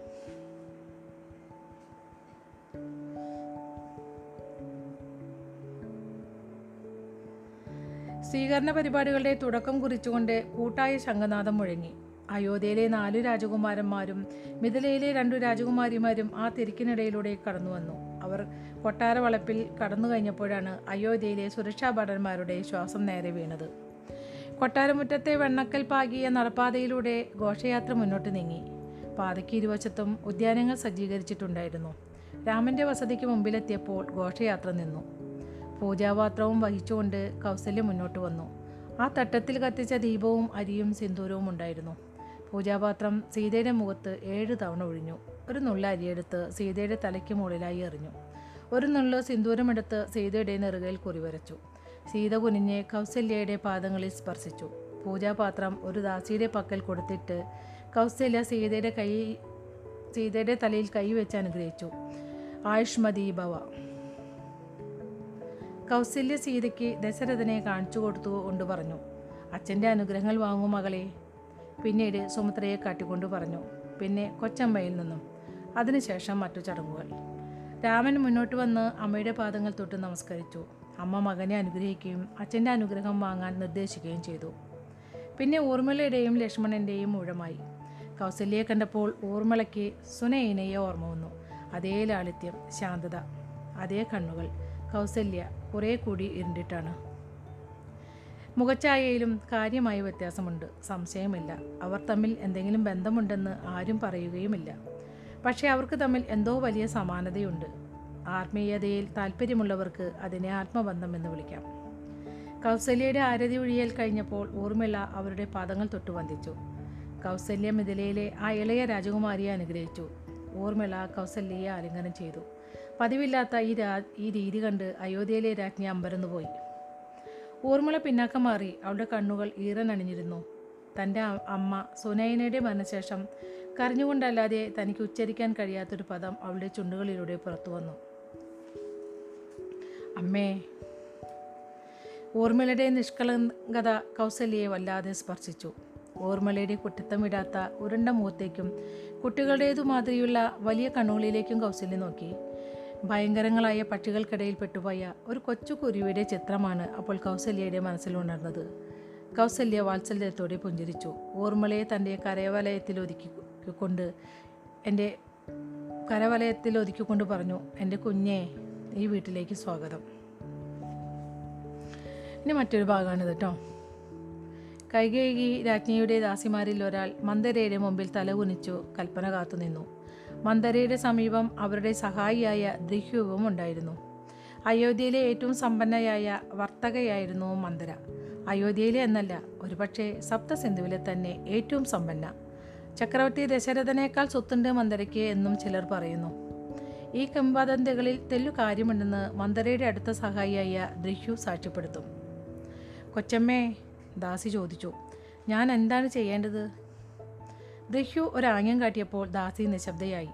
സ്വീകരണ പരിപാടികളുടെ തുടക്കം കുറിച്ചുകൊണ്ട് കൂട്ടായ ശംഖനാഥം മുഴങ്ങി. അയോധ്യയിലെ നാലു രാജകുമാരന്മാരും മിഥിലയിലെ രണ്ടു രാജകുമാരിമാരും ആ തിരക്കിനിടയിലൂടെ കടന്നു വന്നു. അവർ കൊട്ടാര വളപ്പിൽ കടന്നു കഴിഞ്ഞപ്പോഴാണ് അയോധ്യയിലെ സുരക്ഷാ ഭടന്മാരുടെ ശ്വാസം നേരെ വീണത്. കൊട്ടാരമുറ്റത്തെ വെണ്ണക്കൽ പാകിയ നടപ്പാതയിലൂടെ ഘോഷയാത്ര മുന്നോട്ട് നീങ്ങി. പാതയ്ക്ക് ഇരുവശത്തും ഉദ്യാനങ്ങൾ സജ്ജീകരിച്ചിട്ടുണ്ടായിരുന്നു. രാമന്റെ വസതിക്ക് മുമ്പിലെത്തിയപ്പോൾ ഘോഷയാത്ര നിന്നു. പൂജാപാത്രവും വഹിച്ചുകൊണ്ട് കൗസല്യ മുന്നോട്ട് വന്നു. ആ തട്ടത്തിൽ കത്തിച്ച ദീപവും അരിയും സിന്ദൂരവും ഉണ്ടായിരുന്നു. പൂജാപാത്രം സീതയുടെ മുഖത്ത് ഏഴ് തവണ ഒഴിഞ്ഞു. ഒരു നുള്ള അരിയെടുത്ത് സീതയുടെ തലയ്ക്ക് മുകളിലായി എറിഞ്ഞു. ഒരു നുള്ള് സിന്ദൂരമെടുത്ത് സീതയുടെ നെറുകയിൽ കുറിവരച്ചു. സീത കുനിഞ്ഞ് കൗസല്യയുടെ പാദങ്ങളിൽ സ്പർശിച്ചു. പൂജാപാത്രം ഒരു ദാസിയുടെ പക്കൽ കൊടുത്തിട്ട് കൗസല്യ സീതയുടെ കൈ സീതയുടെ തലയിൽ കൈ വെച്ച് അനുഗ്രഹിച്ചു. ആയുഷ്മതി ഭവ കൗസല്യ സീതയ്ക്ക് ദശരഥനെ കാണിച്ചു കൊടുത്തു കൊണ്ട് പറഞ്ഞു അച്ഛന്റെ അനുഗ്രഹങ്ങൾ വാങ്ങും മകളെ പിന്നീട് സുമിത്രയെ കാട്ടിക്കൊണ്ട് പറഞ്ഞു പിന്നെ കൊച്ചമ്മയിൽ നിന്നും. അതിനുശേഷം മറ്റു ചടങ്ങുകൾ. രാമൻ മുന്നോട്ട് വന്ന് അമ്മയുടെ പാദങ്ങൾ തൊട്ട് നമസ്കരിച്ചു. അമ്മ മകനെ അനുഗ്രഹിക്കുകയും അച്ഛന്റെ അനുഗ്രഹം വാങ്ങാൻ നിർദ്ദേശിക്കുകയും ചെയ്തു. പിന്നെ ഊർമിളയുടെയും ലക്ഷ്മണന്റെയും ഊഴമായി. കൗസല്യയെ കണ്ടപ്പോൾ ഊർമിളയ്ക്ക് സുനയിനയെ ഓർമ്മ വന്നു. അതേ ലാളിത്യം ശാന്തത അതേ കണ്ണുകൾ. കൗസല്യ കുറേ കൂടി ഇരുണ്ടിട്ടാണ്. മുഖച്ചായയിലും കാര്യമായ വ്യത്യാസമുണ്ട്. സംശയമില്ല. അവർ തമ്മിൽ എന്തെങ്കിലും ബന്ധമുണ്ടെന്ന് ആരും പറയുകയുമില്ല. പക്ഷേ അവർക്ക് തമ്മിൽ എന്തോ വലിയ സമാനതയുണ്ട്. ആത്മീയതയിൽ താല്പര്യമുള്ളവർക്ക് അതിനെ ആത്മബന്ധം എന്ന് വിളിക്കാം. കൗസല്യയുടെ ആരതി ഒഴിയൽ കഴിഞ്ഞപ്പോൾ ഊർമിള അവരുടെ പാദങ്ങൾ തൊട്ട് വന്ദിച്ചു. കൗസല്യ മിഥിലയിലെ ആ ഇളയ രാജകുമാരിയെ അനുഗ്രഹിച്ചു. ഊർമിള കൗസല്യയെ ആലിംഗനം ചെയ്തു. പതിവില്ലാത്ത ഈ രാ ഈ രീതി കണ്ട് അയോധ്യയിലെ രാജ്ഞി അമ്പരന്നുപോയി ഊർമിള പിന്നാക്കം മാറി അവളുടെ കണ്ണുകൾ ഈറനണിഞ്ഞിരുന്നു തന്റെ അമ്മ സുനയനയുടെ മരണശേഷം കരഞ്ഞുകൊണ്ടല്ലാതെ തനിക്ക് ഉച്ചരിക്കാൻ കഴിയാത്തൊരു പദം അവളുടെ ചുണ്ടുകളിലൂടെ പുറത്തു വന്നു. അമ്മേ ഊർമിളയുടെ നിഷ്കളങ്കത കൗസല്യയെ വല്ലാതെ സ്പർശിച്ചു. ഓർമ്മളയുടെ കുട്ടിത്തം വിടാത്ത ഉരുണ്ട മുഖത്തേക്കും കുട്ടികളുടേതു മാതിരിയുള്ള വലിയ കണ്ണുകളിലേക്കും കൗസല്യ നോക്കി. ഭയങ്കരങ്ങളായ പക്ഷികൾക്കിടയിൽ പെട്ടുപോയ ഒരു കൊച്ചു കുരുവിയുടെ ചിത്രമാണ് അപ്പോൾ കൗസല്യയുടെ മനസ്സിലുണർന്നത്. കൗസല്യ വാത്സല്യത്തോടെ പുഞ്ചിരിച്ചു. ഓർമ്മളയെ തന്റെ കരവലയത്തിൽ ഒതുക്കിക്കൊണ്ട് എന്റെ കരവലയത്തിൽ ഒതുക്കിക്കൊണ്ട് പറഞ്ഞു എന്റെ കുഞ്ഞെ ഈ വീട്ടിലേക്ക് സ്വാഗതം. ഇനി മറ്റൊരു ഭാഗമാണ് കേട്ടോ കൈകേകി രാജ്ഞിയുടെ ദാസിമാരിൽ ഒരാൾ മന്ദരയുടെ മുമ്പിൽ തലകുനിച്ചു കൽപ്പന കാത്തുനിന്നു. മന്ദരയുടെ സമീപം അവരുടെ സഹായിയായ ദൃഹ്യുവും ഉണ്ടായിരുന്നു. അയോധ്യയിലെ ഏറ്റവും സമ്പന്നയായ വർത്തകയായിരുന്നു മന്ദര. അയോധ്യയിലെ എന്നല്ല ഒരുപക്ഷെ സപ്തസിന്ധുവിലെ തന്നെ ഏറ്റവും സമ്പന്ന. ചക്രവർത്തി ദശരഥനേക്കാൾ സ്വത്തുണ്ട് മന്ദരയ്ക്ക് എന്നും ചിലർ പറയുന്നു. ഈ കിംവദന്തികളിൽ തെല്ലു കാര്യമുണ്ടെന്ന് മന്ദരയുടെ അടുത്ത സഹായിയായ ദൃഹ്യു സാക്ഷ്യപ്പെടുത്തും. കൊച്ചമ്മേ ദാസി ചോദിച്ചു ഞാൻ എന്താണ് ചെയ്യേണ്ടത്? ദൃഹ്യു ഒരാംഗ്യം കാട്ടിയപ്പോൾ ദാസി നിശബ്ദയായി.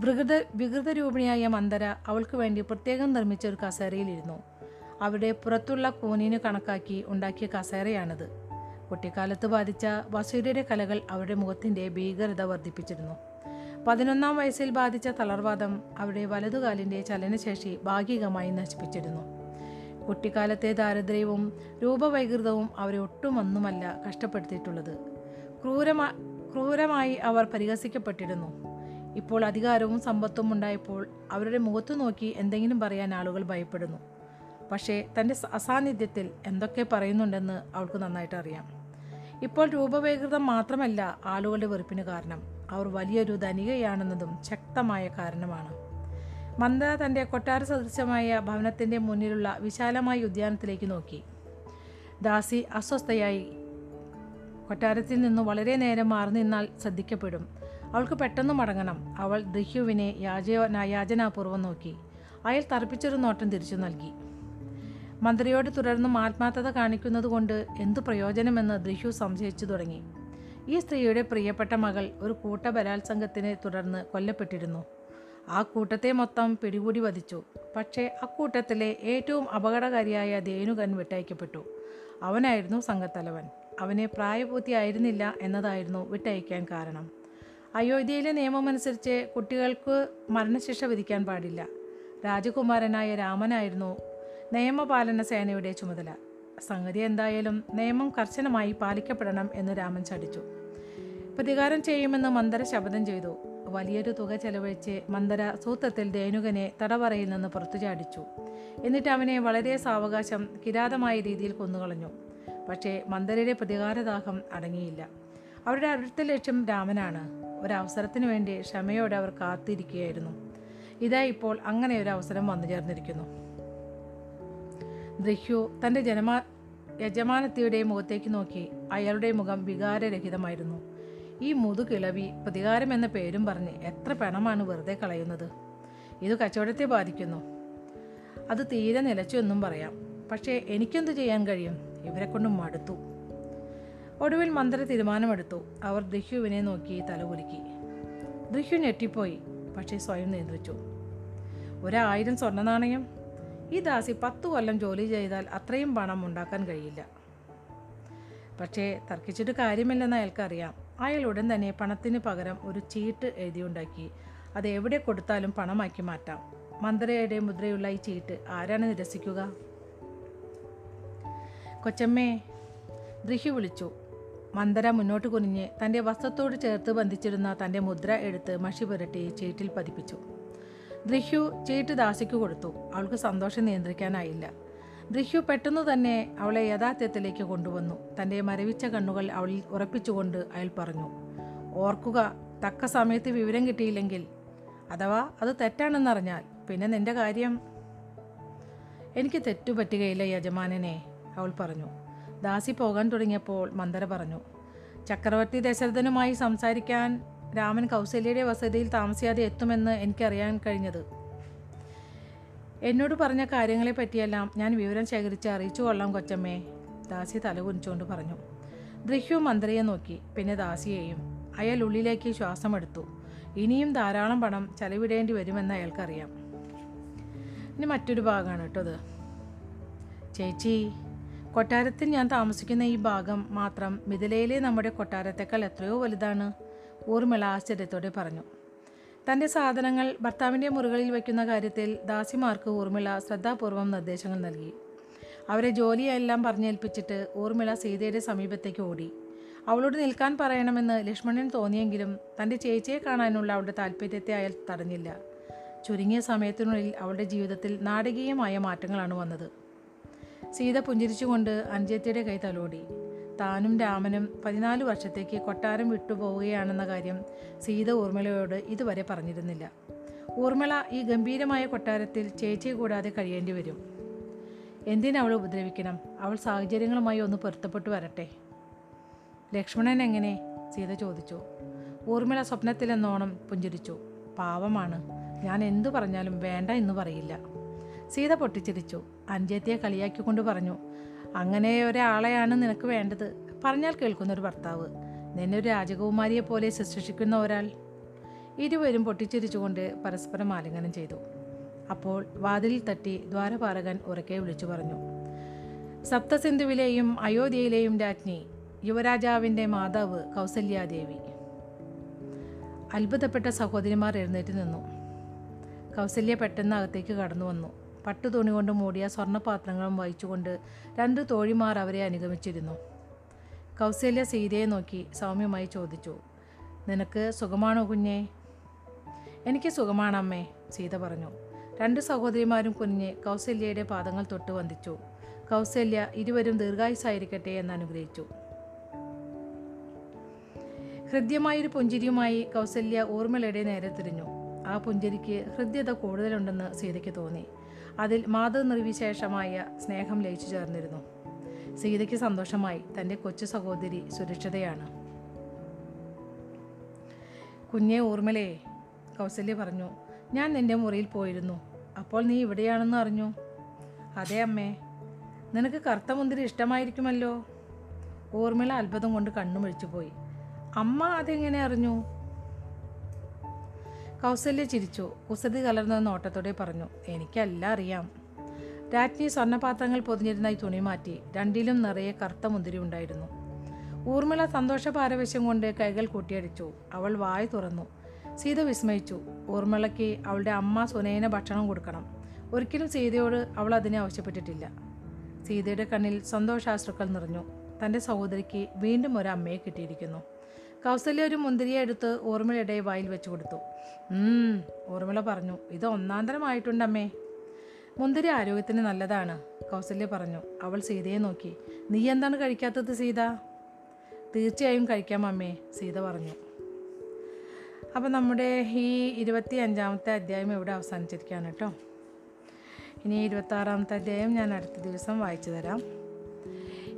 വികൃത വികൃതരൂപിണിയായ മന്ദര അവൾക്ക് വേണ്ടി പ്രത്യേകം നിർമ്മിച്ച ഒരു കസേരയിലിരുന്നു. അവിടെ പുറത്തുള്ള കൂനിന് കണക്കാക്കി ഉണ്ടാക്കിയ കസേരയാണിത്. കുട്ടിക്കാലത്ത് ബാധിച്ച വസൂര്യയുടെ കലകൾ അവരുടെ മുഖത്തിന്റെ ഭീകരത വർദ്ധിപ്പിച്ചിരുന്നു. പതിനൊന്നാം വയസ്സിൽ ബാധിച്ച തളർവാദം അവരുടെ വലതുകാലിന്റെ ചലനശേഷി ഭാഗികമായി നശിപ്പിച്ചിരുന്നു. കുട്ടിക്കാലത്തെ ദാരിദ്ര്യവും രൂപവൈകൃതവും അവരെ ഒട്ടും ഒന്നുമല്ല കഷ്ടപ്പെടുത്തിയിട്ടുള്ളത്. ക്രൂരമാ ക്രൂരമായി അവർ പരിഹസിക്കപ്പെട്ടിരുന്നു. ഇപ്പോൾ അധികാരവും സമ്പത്തും ഉണ്ടായപ്പോൾ അവരുടെ മുഖത്തു നോക്കി എന്തെങ്കിലും പറയാൻ ആളുകൾ ഭയപ്പെടുന്നു. പക്ഷേ തന്റെ അസാന്നിധ്യത്തിൽ എന്തൊക്കെ പറയുന്നുണ്ടെന്ന് അവൾക്ക് നന്നായിട്ട് അറിയാം. ഇപ്പോൾ രൂപവൈകൃതം മാത്രമല്ല ആളുകളുടെ വെറുപ്പിന് കാരണം. അവർ വലിയൊരു ധനികയാണെന്നതും ശക്തമായ കാരണമാണ്. മന്ദ തന്റെ കൊട്ടാര സദൃശമായ ഭവനത്തിന്റെ മുന്നിലുള്ള വിശാലമായ ഉദ്യാനത്തിലേക്ക് നോക്കി. ദാസി അസ്വസ്ഥയായി കൊട്ടാരത്തിൽ നിന്ന് വളരെ നേരം മാറി നിന്നാൽ ശ്രദ്ധിക്കപ്പെടും. അവൾക്ക് പെട്ടെന്ന് മടങ്ങണം. അവൾ ദഹ്യുവിനെ യാച യാചനാപൂർവം നോക്കി. അയാൾ തറപ്പിച്ചൊരു നോട്ടം തിരിച്ചു നൽകി. മന്ത്രിയോട് തുടർന്നും ആത്മാർത്ഥത കാണിക്കുന്നത് കൊണ്ട് എന്തു പ്രയോജനമെന്ന് ദൃഹ്യു സംശയിച്ചു തുടങ്ങി. ഈ സ്ത്രീയുടെ പ്രിയപ്പെട്ട മകൾ ഒരു കൂട്ട ബലാത്സംഗത്തിനെ തുടർന്ന് കൊല്ലപ്പെട്ടിരുന്നു. ആ കൂട്ടത്തെ മൊത്തം പിടികൂടി വധിച്ചു. പക്ഷേ അക്കൂട്ടത്തിലെ ഏറ്റവും അപകടകാരിയായ ധേനുകൻ വിട്ടയക്കപ്പെട്ടു. അവനായിരുന്നു സംഘത്തലവൻ. അവനെ പ്രായപൂർത്തിയായിരുന്നില്ല എന്നതായിരുന്നു വിട്ടയക്കാൻ കാരണം. അയോധ്യയിലെ നിയമമനുസരിച്ച് കുട്ടികൾക്ക് മരണശിക്ഷ വിധിക്കാൻ പാടില്ല. രാജകുമാരനായ രാമനായിരുന്നു നിയമപാലന സേനയുടെ ചുമതല. സംഗതി എന്തായാലും നിയമം കർശനമായി പാലിക്കപ്പെടണം എന്ന് രാമൻ ചടിച്ചു. പ്രതികാരം ചെയ്യുമെന്ന് മന്ദര ശപഥം ചെയ്തു. വലിയൊരു തുക ചെലവഴിച്ച് മന്ദര സൂത്രത്തിൽ ദേനുകനെ തടവറയിൽ നിന്ന് പുറത്തു ചാടിച്ചു എന്നിട്ട് അവനെ വളരെ സാവകാശം കിരാതമായ രീതിയിൽ കൊന്നുകളഞ്ഞു. പക്ഷേ മന്ദരയുടെ പ്രതികാരദാഹം അടങ്ങിയില്ല. അവരുടെ അടുത്ത ലക്ഷ്യം രാമനാണ്. ഒരവസരത്തിന് വേണ്ടി ക്ഷമയോടെ അവർ കാത്തിരിക്കുകയായിരുന്നു. ഇതാ ഇപ്പോൾ അങ്ങനെ ഒരു അവസരം വന്നു ചേർന്നിരിക്കുന്നു. ദൃഹ്യു തന്റെ ജനമാ യജമാനത്തിയുടെ മുഖത്തേക്ക് നോക്കി അയാളുടെ മുഖം വികാരരഹിതമായിരുന്നു. ഈ മുതുകിളവി പ്രതികാരം എന്ന പേരും പറഞ്ഞ് എത്ര പണമാണ് വെറുതെ കളയുന്നത്? ഇത് കച്ചവടത്തെ ബാധിക്കുന്നു. അത് തീരെ നിലച്ചു എന്നും പറയാം. പക്ഷേ എനിക്കെന്ത് ചെയ്യാൻ കഴിയും? ഇവരെ കൊണ്ട് മടുത്തു. ഒടുവിൽ മന്ദര തീരുമാനമെടുത്തു. അവർ ദിഹ്യുവിനെ നോക്കി തലകുലുക്കി. ദിഹ്യു ഞെട്ടിപ്പോയി പക്ഷേ സ്വയം നിയന്ത്രിച്ചു. ഒരായിരം സ്വർണ നാണയം ഈ ദാസി പത്തു കൊല്ലം ജോലി ചെയ്താൽ അത്രയും പണം ഉണ്ടാക്കാൻ കഴിയില്ല. പക്ഷേ തർക്കിച്ചിട്ട് കാര്യമില്ലെന്ന് അയാൾക്കറിയാം. അയാൾ ഉടൻ തന്നെ പണത്തിന് പകരം ഒരു ചീട്ട് എഴുതിയുണ്ടാക്കി. അത് എവിടെ കൊടുത്താലും പണമാക്കി മാറ്റാം. മന്ത്രയുടെ മുദ്രയുള്ള ഈ ചീട്ട് ആരാണ് നിരസിക്കുക? കൊച്ചമ്മേ ദൃഹി വിളിച്ചു. മന്ദര മുന്നോട്ട് കുനിഞ്ഞ് തന്റെ വസ്ത്രത്തോട് ചേർത്ത് ബന്ധിച്ചിരുന്ന തന്റെ മുദ്ര എടുത്ത് മഷി പുരട്ടി ചീട്ടിൽ പതിപ്പിച്ചു. ദൃഹ്യു ചീട്ട് ദാസിക്ക് കൊടുത്തു. അവൾക്ക് സന്തോഷം നിയന്ത്രിക്കാനായില്ല. ദൃഹ്യു പെട്ടെന്ന് തന്നെ അവളെ യഥാർത്ഥത്തിലേക്ക് കൊണ്ടുവന്നു. തന്റെ മരവിച്ച കണ്ണുകൾ അവളിൽ ഉറപ്പിച്ചുകൊണ്ട് അയാൾ പറഞ്ഞു ഓർക്കുക തക്ക സമയത്ത് വിവരം കിട്ടിയില്ലെങ്കിൽ അഥവാ അത് തെറ്റാണെന്നറിഞ്ഞാൽ പിന്നെ നിന്റെ കാര്യം? എനിക്ക് തെറ്റുപറ്റുകയില്ല യജമാനനെ. അവൾ പറഞ്ഞു. ദാസി പോകാൻ തുടങ്ങിയപ്പോൾ മന്ദര പറഞ്ഞു. ചക്രവർത്തി ദശരഥനുമായി സംസാരിക്കാൻ രാമൻ കൗസല്യയുടെ വസതിയിൽ താമസിയാതെ എത്തുമെന്ന് എനിക്കറിയാൻ കഴിഞ്ഞത്. എന്നോട് പറഞ്ഞ കാര്യങ്ങളെ പറ്റിയെല്ലാം ഞാൻ വിവരം ശേഖരിച്ച് അറിയിച്ചു കൊള്ളാം കൊച്ചമ്മേ ദാസി തലകുനിച്ചുകൊണ്ട് പറഞ്ഞു. ദൃഹ്യു മന്ത്രിയെ നോക്കി. പിന്നെ ദാസിയെയും അയാൾ ഉള്ളിലേക്ക് ശ്വാസമെടുത്തു ഇനിയും ധാരാളം പണം ചെലവിടേണ്ടി വരുമെന്ന് അയാൾക്കറിയാം. ഇനി മറ്റൊരു ഭാഗമാണ് കേട്ടോ അത് ചേച്ചി കൊട്ടാരത്തിൽ ഞാൻ താമസിക്കുന്ന ഈ ഭാഗം മാത്രം മിഥിലയിലെ നമ്മുടെ കൊട്ടാരത്തേക്കാൾ എത്രയോ വലുതാണ് ഊർമിള ആശ്ചര്യത്തോടെ പറഞ്ഞു. തന്റെ സാധനങ്ങൾ ഭർത്താവിന്റെ മുറികളിൽ വയ്ക്കുന്ന കാര്യത്തിൽ ദാസിമാർക്ക് ഊർമിള ശ്രദ്ധാപൂർവം നിർദ്ദേശങ്ങൾ നൽകി. അവരെ ജോലിയെല്ലാം പറഞ്ഞേൽപ്പിച്ചിട്ട് ഊർമിള സീതയുടെ സമീപത്തേക്ക് ഓടി. അവളോട് നിൽക്കാൻ പറയണമെന്ന് ലക്ഷ്മണൻ തോന്നിയെങ്കിലും തന്റെ ചേച്ചിയെ കാണാനുള്ള അവളുടെ താല്പര്യത്തെ അയാൾ തടഞ്ഞില്ല. ചുരുങ്ങിയ സമയത്തിനുള്ളിൽ അവളുടെ ജീവിതത്തിൽ നാടകീയമായ മാറ്റങ്ങളാണ് വന്നത്. സീത പുഞ്ചിരിച്ചുകൊണ്ട് അഞ്ചേത്തിയുടെ കൈ തലോടി. താനും രാമനും പതിനാല് വർഷത്തേക്ക് കൊട്ടാരം വിട്ടുപോവുകയാണെന്ന കാര്യം സീത ഊർമിളയോട് ഇതുവരെ പറഞ്ഞിരുന്നില്ല. ഊർമിള ഈ ഗംഭീരമായ കൊട്ടാരത്തിൽ ചേച്ചി കൂടാതെ കഴിയേണ്ടി വരും. എന്തിനവളെ ഉപദ്രവിക്കണം? അവൾ സാഹചര്യങ്ങളുമായി ഒന്ന് പൊരുത്തപ്പെട്ടു വരട്ടെ. ലക്ഷ്മണൻ എങ്ങനെ? സീത ചോദിച്ചു. ഊർമിള സ്വപ്നത്തിലെന്നോണം പുഞ്ചിരിച്ചു. പാവമാണ്. ഞാൻ എന്തു പറഞ്ഞാലും വേണ്ട എന്ന് പറയില്ല. സീത പൊട്ടിച്ചിരിച്ചു. അഞ്ചേത്തിയെ കളിയാക്കിക്കൊണ്ട് പറഞ്ഞു അങ്ങനെ ഒരാളെയാണ് നിനക്ക് വേണ്ടത് പറഞ്ഞാൽ കേൾക്കുന്ന ഒരു ഭർത്താവ് നിന്നെ ഒരു രാജകുമാരിയെ പോലെ ശുശ്രൂഷിക്കുന്ന ഒരാൾ. ഇരുവരും പൊട്ടിച്ചിരിച്ചുകൊണ്ട് പരസ്പരം ആലിംഗനം ചെയ്തു. അപ്പോൾ വാതിലിൽ തട്ടി ദ്വാരപാലകൻ ഉറക്കെ വിളിച്ചു പറഞ്ഞു സപ്തസിന്ധുവിലെയും അയോധ്യയിലെയും രാജ്ഞി യുവരാജാവിന്റെ മാതാവ് കൗസല്യാദേവി. അത്ഭുതപ്പെട്ട സഹോദരിമാർ എഴുന്നേറ്റ് നിന്നു. കൗസല്യ പെട്ടെന്ന് അകത്തേക്ക് കടന്നു വന്നു. പട്ടുതുണി കൊണ്ട് മൂടിയ സ്വർണപാത്രങ്ങളും വഹിച്ചുകൊണ്ട് രണ്ട് തോഴിമാർ അവരെ അനുഗമിച്ചിരുന്നു. കൗസല്യ സീതയെ നോക്കി സൗമ്യമായി ചോദിച്ചു നിനക്ക് സുഖമാണോ കുഞ്ഞേ? എനിക്ക് സുഖമാണമ്മേ സീത പറഞ്ഞു. രണ്ട് സഹോദരിമാരും കുഞ്ഞ് കൗസല്യയുടെ പാദങ്ങൾ തൊട്ട് വന്ദിച്ചു. കൗസല്യ ഇരുവരും ദീർഘായുസായിരിക്കട്ടെ എന്ന് അനുഗ്രഹിച്ചു. ഹൃദ്യമായൊരു പുഞ്ചിരിയുമായി കൗസല്യ ഊർമിളയുടെ നേരെ തിരിഞ്ഞു. ആ പുഞ്ചിരിക്ക് ഹൃദ്യത കൂടുതലുണ്ടെന്ന് സീതയ്ക്ക് തോന്നി. അതിൽ മാതൃ നിർവിശേഷമായ സ്നേഹം ലയിച്ചു ചേർന്നിരുന്നു. സീതയ്ക്ക് സന്തോഷമായി തന്റെ കൊച്ചു സഹോദരി സുരക്ഷിതയാണ്. കുഞ്ഞെ ഊർമിളേ കൗസല്യ പറഞ്ഞു ഞാൻ നിന്റെ മുറിയിൽ പോയിരുന്നു. അപ്പോൾ നീ ഇവിടെയാണെന്ന് അറിഞ്ഞു? അതെ അമ്മേ. നിനക്ക് കറുത്ത മുന്തിരി ഇഷ്ടമായിരിക്കുമല്ലോ? ഊർമിള അത്ഭുതം കൊണ്ട് കണ്ണുമിഴിച്ചു പോയി അമ്മ അതെങ്ങനെ അറിഞ്ഞു? കൗസല്യ ചിരിച്ചു. കുസതി കലർന്ന നോട്ടത്തോടെ പറഞ്ഞു എനിക്കല്ല അറിയാം. രാജ്ഞി സ്വർണപാത്രങ്ങൾ പൊതിഞ്ഞിരുന്ന ഈ തുണി മാറ്റി രണ്ടിലും നിറയെ കറുത്ത മുന്തിരി ഉണ്ടായിരുന്നു. ഊർമിള സന്തോഷ പാരവശ്യം കൊണ്ട് കൈകൾ കൂട്ടിയടിച്ചു. അവൾ വായ തുറന്നു. സീത വിസ്മയിച്ചു ഊർമിളയ്ക്ക് അവളുടെ അമ്മ സുനയന ഭക്ഷണം കൊടുക്കണം. ഒരിക്കലും സീതയോട് അവൾ അതിനെ ആവശ്യപ്പെട്ടിട്ടില്ല. സീതയുടെ കണ്ണിൽ സന്തോഷാശ്രുക്കൾ നിറഞ്ഞു. തന്റെ സഹോദരിക്ക് വീണ്ടും ഒരു അമ്മയെ കിട്ടിയിരിക്കുന്നു. കൗസല്യ ഒരു മുന്തിരിയെ എടുത്ത് ഊർമിളയുടെ വായിൽ വെച്ച് കൊടുത്തു. ഊർമിള പറഞ്ഞു. ഇത് ഒന്നാന്തരമായിട്ടുണ്ടമ്മേ. മുന്തിരി ആരോഗ്യത്തിന് നല്ലതാണ് കൗസല്യ പറഞ്ഞു. അവൾ സീതയെ നോക്കി. നീ എന്താണ് കഴിക്കാത്തത് സീത? തീർച്ചയായും കഴിക്കാം അമ്മേ സീത പറഞ്ഞു. അപ്പോൾ നമ്മുടെ ഈ ഇരുപത്തി അഞ്ചാമത്തെ അധ്യായം ഇവിടെ അവസാനിച്ചിരിക്കുകയാണ് കേട്ടോ. ഇനി ഇരുപത്താറാമത്തെ അധ്യായം ഞാൻ അടുത്ത ദിവസം വായിച്ചു തരാം.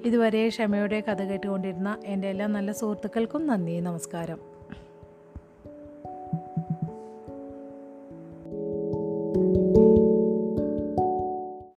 ഇതുവരെ ക്ഷമയോടെ കഥ കേട്ടുകൊണ്ടിരുന്ന എന്റെ എല്ലാ നല്ല സുഹൃത്തുക്കൾക്കും നന്ദി നമസ്കാരം. thank you